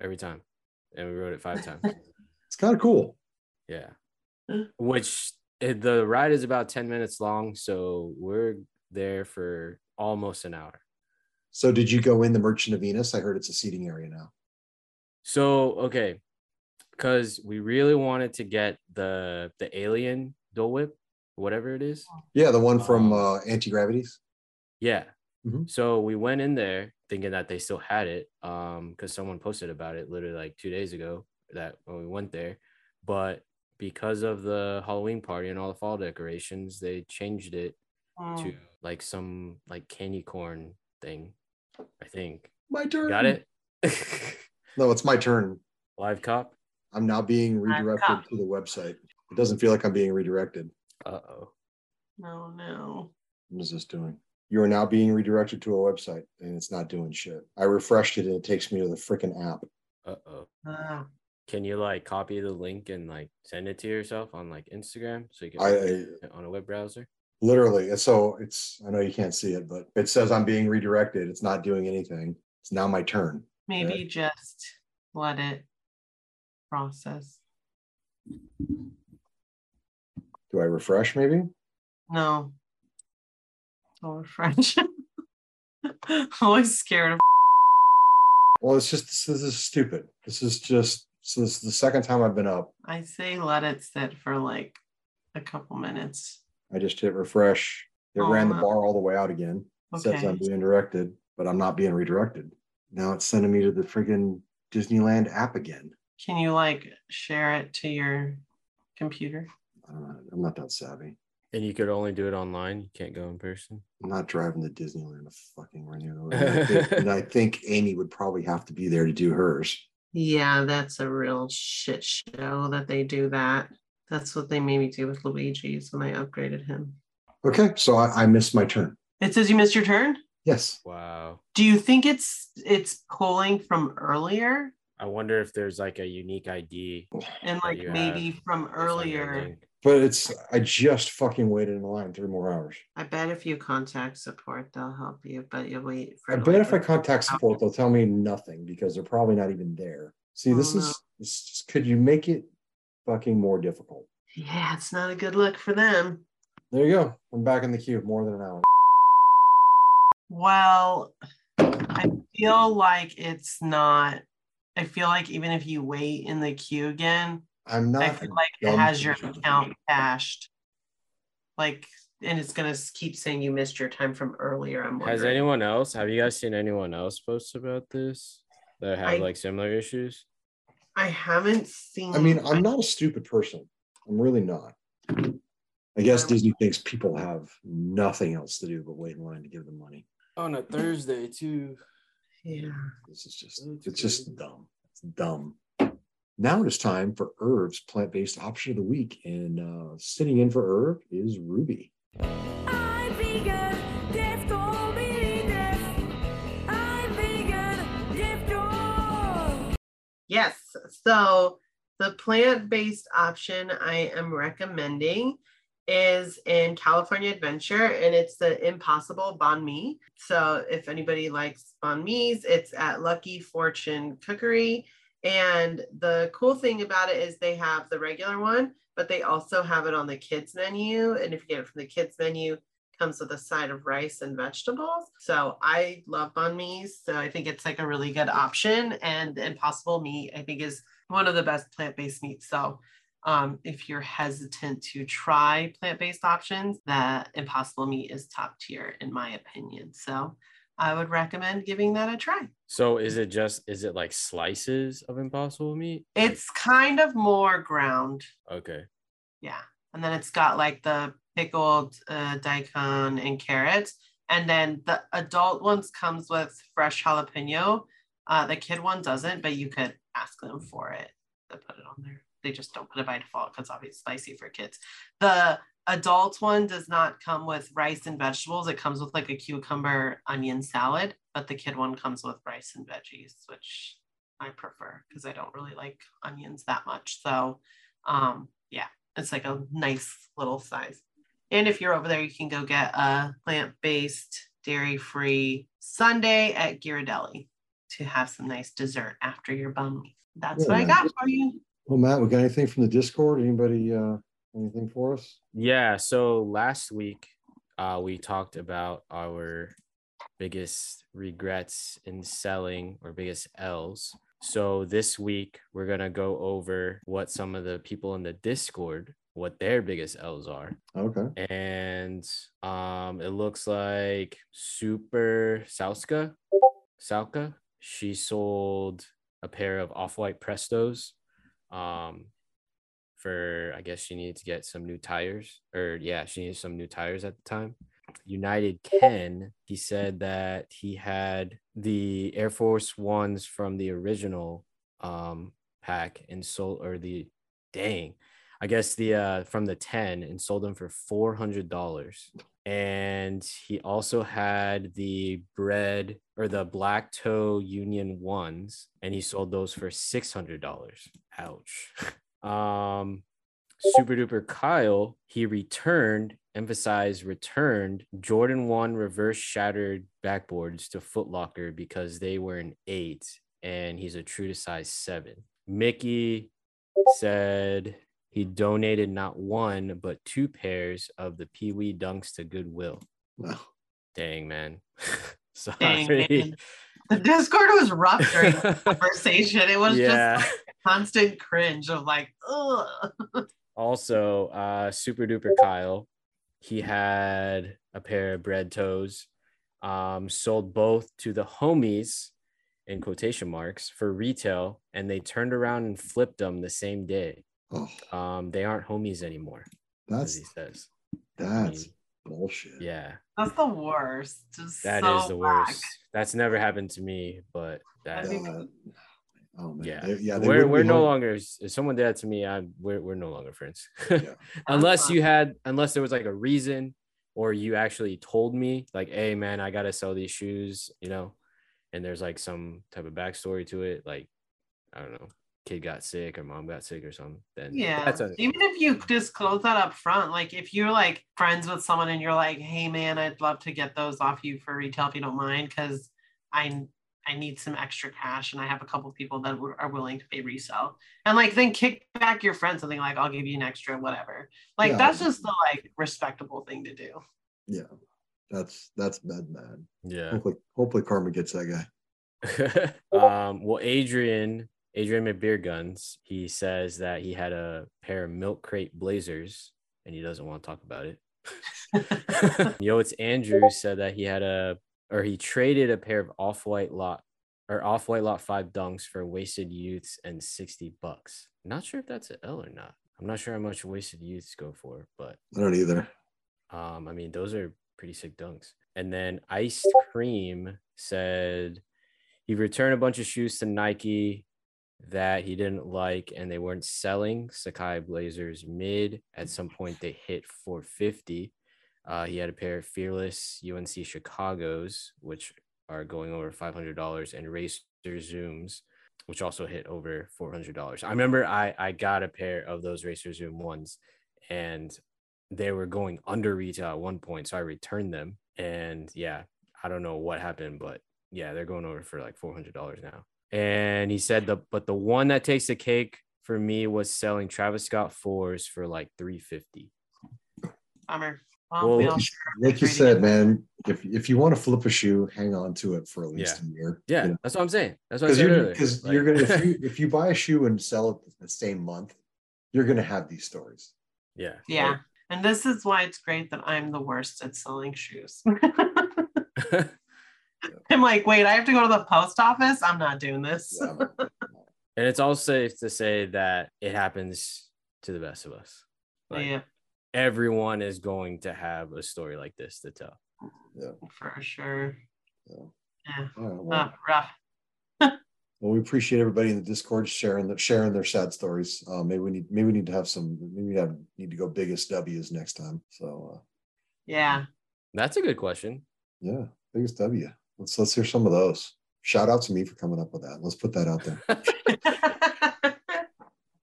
every time and we rode it five times <laughs> It's kind of cool. yeah which the ride is about 10 minutes long so we're there for almost an hour So did you go in the Merchant of Venus? I heard it's a seating area now. So okay, because we really wanted to get the the alien Dole Whip, whatever it is. Yeah, the one from Um, uh, Auntie Gravity's. Yeah. Mhm. So we went in there thinking that they still had it, um, because someone posted about it literally like two days ago that when we went there, but because of the Halloween party and all the fall decorations, they changed it Mm. to like some like candy corn thing. I think. My turn. Got it. <laughs> No, it's my turn. Live cop. I'm now being redirected to the website. It doesn't feel like I'm being redirected. Uh oh. No, no. What is this doing? You are now being redirected to a website and it's not doing shit. I refreshed it and it takes me to the freaking app. Uh oh. Ah, Can you like copy the link and like send it to yourself on like Instagram so you can I, it on a web browser? literally, and so it's, I know you can't see it, but it says I'm being redirected. It's not doing anything. It's now my turn. maybe Okay. just let it process. Do I refresh maybe? No. Or French. <laughs> Always scared of Well, it's just, this, this is stupid. This is just, so this is the second time I've been up. I say let it sit for like a couple minutes. I just hit refresh. It oh, ran the Oh, bar all the way out again. It says I'm being directed, but I'm not being redirected. Now it's sending me to the friggin' Disneyland app again. Can you like share it to your computer? I don't know. I'm not that savvy. And you could only do it online. You can't go in person. I'm not driving to Disneyland to fucking renew. And I think- and I <laughs> think Amy would probably have to be there to do hers. Yeah, that's a real shit show that they do that. That's what they made me do with Luigi's when I upgraded him. Okay, so I, I missed my turn. It says you missed your turn. Yes. Wow. Do you think it's it's pulling from earlier I wonder if there's like a unique ID. and like maybe have from based on earlier? But it's I just fucking waited in line three more hours. I bet if you contact support, they'll help you, but you'll wait for I bet if I contact oh. support, they'll tell me nothing because they're probably not even there. See, oh, this Oh, is no. this just could you make it fucking more difficult? Yeah, it's not a good look for them. There you go. I'm back in the queue more than an hour. Well, I feel like it's not. I feel like even if you wait in the queue again, I'm not I a feel like it has your person. account cached. Like, and it's gonna keep saying you missed your time from earlier. I'm Has anyone else? Have you guys seen anyone else post about this that have I- like similar issues? I haven't seen. I mean, I'm not a stupid person. I'm really not. I guess Um, Disney thinks people have nothing else to do but wait in line to give them money. On a Thursday too. Yeah. This is just it's just dumb. It's dumb. Now it is time for Irv's plant-based option of the week. And uh sitting in for Irv is Ruby. I'm vegan, death don't. I'm vegan, death don't. Yes. So the plant-based option I am recommending is in California Adventure and it's the Impossible Banh Mi. So if anybody likes banh mi's, it's at Lucky Fortune Cookery. And the cool thing about it is they have the regular one, but they also have it on the kids menu. And if you get it from the kids menu, comes with a side of rice and vegetables. So I love banh mi's. So I think it's like a really good option. And Impossible meat, I think, is one of the best plant-based meats. So um, if you're hesitant to try plant-based options, that Impossible Meat is top tier in my opinion. So I would recommend giving that a try. So is it just is it like slices of impossible meat? It's kind of more ground. Okay. Yeah. And then it's got like the pickled uh, daikon and carrots. And then the adult ones comes with fresh jalapeno. Uh, the kid one doesn't, but you could ask them for it to put it on there. They just don't put it by default because obviously spicy for kids. The adult one does not come with rice and vegetables. It comes with like a cucumber onion salad, but the kid one comes with rice and veggies, which I prefer because I don't really like onions that much. So um yeah, it's like a nice little size. And if you're over there, you can go get a plant-based, dairy-free sundae at Ghirardelli to have some nice dessert after your bum. That's what I got for you. Well, Matt, we got anything from the Discord? Anybody uh anything for us? Yeah. So last week, uh, we talked about our biggest regrets in selling or biggest L's. So this week, we're gonna go over what some of the people in the Discord, what their biggest L's are, Okay. and um, it looks like Super Sauska, Sauka. She sold a pair of off-white Prestos. Um, for I guess she needed to get some new tires, or yeah, she needed some new tires at the time. United Ken, he said that he had the Air Force Ones from the original um pack and sold or the dang, I guess the uh from the 10 and sold them for four hundred dollars. And he also had the bred or the black toe union ones, and he sold those for six hundred dollars. Ouch. <laughs> Um Super duper Kyle, he returned, emphasized returned Jordan 1 reverse shattered backboards to Footlocker because they were an eight and he's a true to size seven. Mickey said he donated not one, but two pairs of the Pee Wee dunks to Goodwill. Wow. Dang, man. <laughs> Sorry. Dang, man. The Discord was rough during the <laughs> conversation. It was yeah. just like constant cringe of like, ugh. <laughs> also uh super duper kyle he had a pair of bred toes um sold both to the homies in quotation marks for retail and they turned around and flipped them the same day Oh, um they aren't homies anymore that's he says that's bullshit. yeah That's the worst. Just that is so the whack. worst that's never happened to me but that Uh, oh man. yeah, They- yeah. they we're, we're no home- longer if someone did that to me i'm we're, we're no longer friends Yeah. <laughs> unless you had unless there was like a reason or you actually told me like hey man i gotta sell these shoes you know and there's like some type of backstory to it like i don't know kid got sick or mom got sick or something then Yeah. that's a, Even if you disclose that up front, like if you're like friends with someone and you're like, hey man, I'd love to get those off you for retail if you don't mind, because I I need some extra cash and I have a couple people that w- are willing to pay resell. And like then kick back your friend something like I'll give you an extra whatever. Like Yeah. that's just the like respectable thing to do. Yeah. That's that's bad, man. yeah Hopefully, hopefully Karma gets that guy. <laughs> um well adrian adrian mcbeer guns he says that he had a pair of milk crate blazers and he doesn't want to talk about it <laughs> <laughs> Yo, it's Andrew said that he had a or he traded a pair of off-white lot or off-white lot five dunks for wasted youths and 60 bucks. Not sure if that's an L or not. I'm not sure how much wasted youths go for, but I don't either. um, I mean, those are pretty sick dunks. And then Iced Cream said he returned a bunch of shoes to Nike that he didn't like and they weren't selling. Sacai Blazers mid. At some point, they hit 450. Uh, he had a pair of Fearless UNC Chicago's, which are going over $500, and Racer Zooms, which also hit over $400. I remember I, I got a pair of those Racer Zoom ones and they were going under retail at one point. So I returned them. And yeah, I don't know what happened, but yeah, they're going over for like $400 now. And he said the but the one that takes the cake for me was selling Travis Scott fours for like 350. Bummer. Well, we Well, all Like you- like you said, it. man, if if you want to flip a shoe, hang on to it for at least a year. Yeah, that's what I'm saying. That's what I Because said you're earlier. because Like- you're gonna if you <laughs> if you buy a shoe and sell it the same month, you're gonna have these stories. Yeah. Yeah. And this is why it's great that I'm the worst at selling shoes. <laughs> <laughs> I'm like, wait, I have to go to the post office? I'm not doing this. Yeah, no, no. and it's all safe to say that it happens to the best of us. Like yeah, everyone is going to have a story like this to tell. for sure. Yeah. Yeah. All right, well, Uh, rough. well, we appreciate everybody in the Discord sharing the sharing their sad stories. Uh, maybe we need maybe we need to have some maybe we have need to go biggest W's next time. So uh, Yeah. That's a good question. yeah, biggest W. Let's let's hear some of those. Shout out to me for coming up with that. Let's put that out there. <laughs>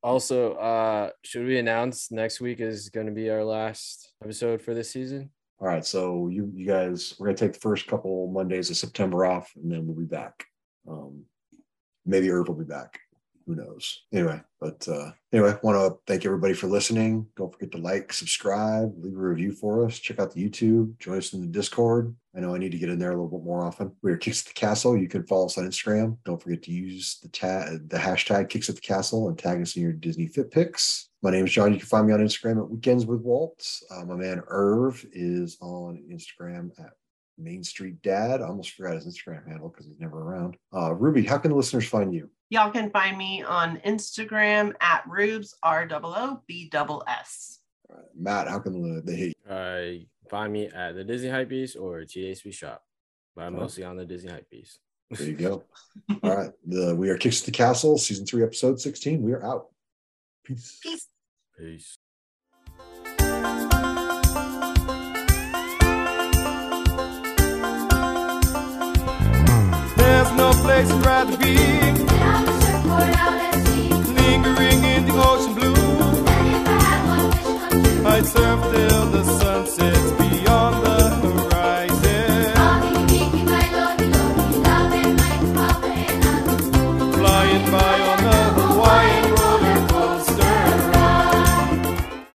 Also, uh, should we announce next week is going to be our last episode for this season? All right, so you you guys, we're gonna take the first couple Mondays of September off, and then we'll be back. Um, maybe Irv will be back. Who knows? Anyway, but uh, anyway, want to thank everybody for listening. Don't forget to like, subscribe, leave a review for us. Check out the YouTube. Join us in the Discord. I know I need to get in there a little bit more often. We are Kicks at the Castle. You can follow us on Instagram. Don't forget to use the tag, the hashtag Kicks at the Castle, and tag us in your Disney Fit Pics. My name is John. You can find me on Instagram at Weekends with Walt. Uh, my man Irv is on Instagram at Main Street Dad. I almost forgot his Instagram handle because he's never around. Uh, Ruby, how can the listeners find you? Y'all can find me on Instagram at Rubes R O O B double S. All right, Matt, how can the, they hate you? Uh, find me at the Disney Hype Beast or THB Shop, but I'm Oh. mostly on the Disney Hype Beast. There you go. <laughs> All right. The We Are Kicks to the Castle, season three, episode 16. We are out. Peace. Peace. Peace. There's no place I'd rather be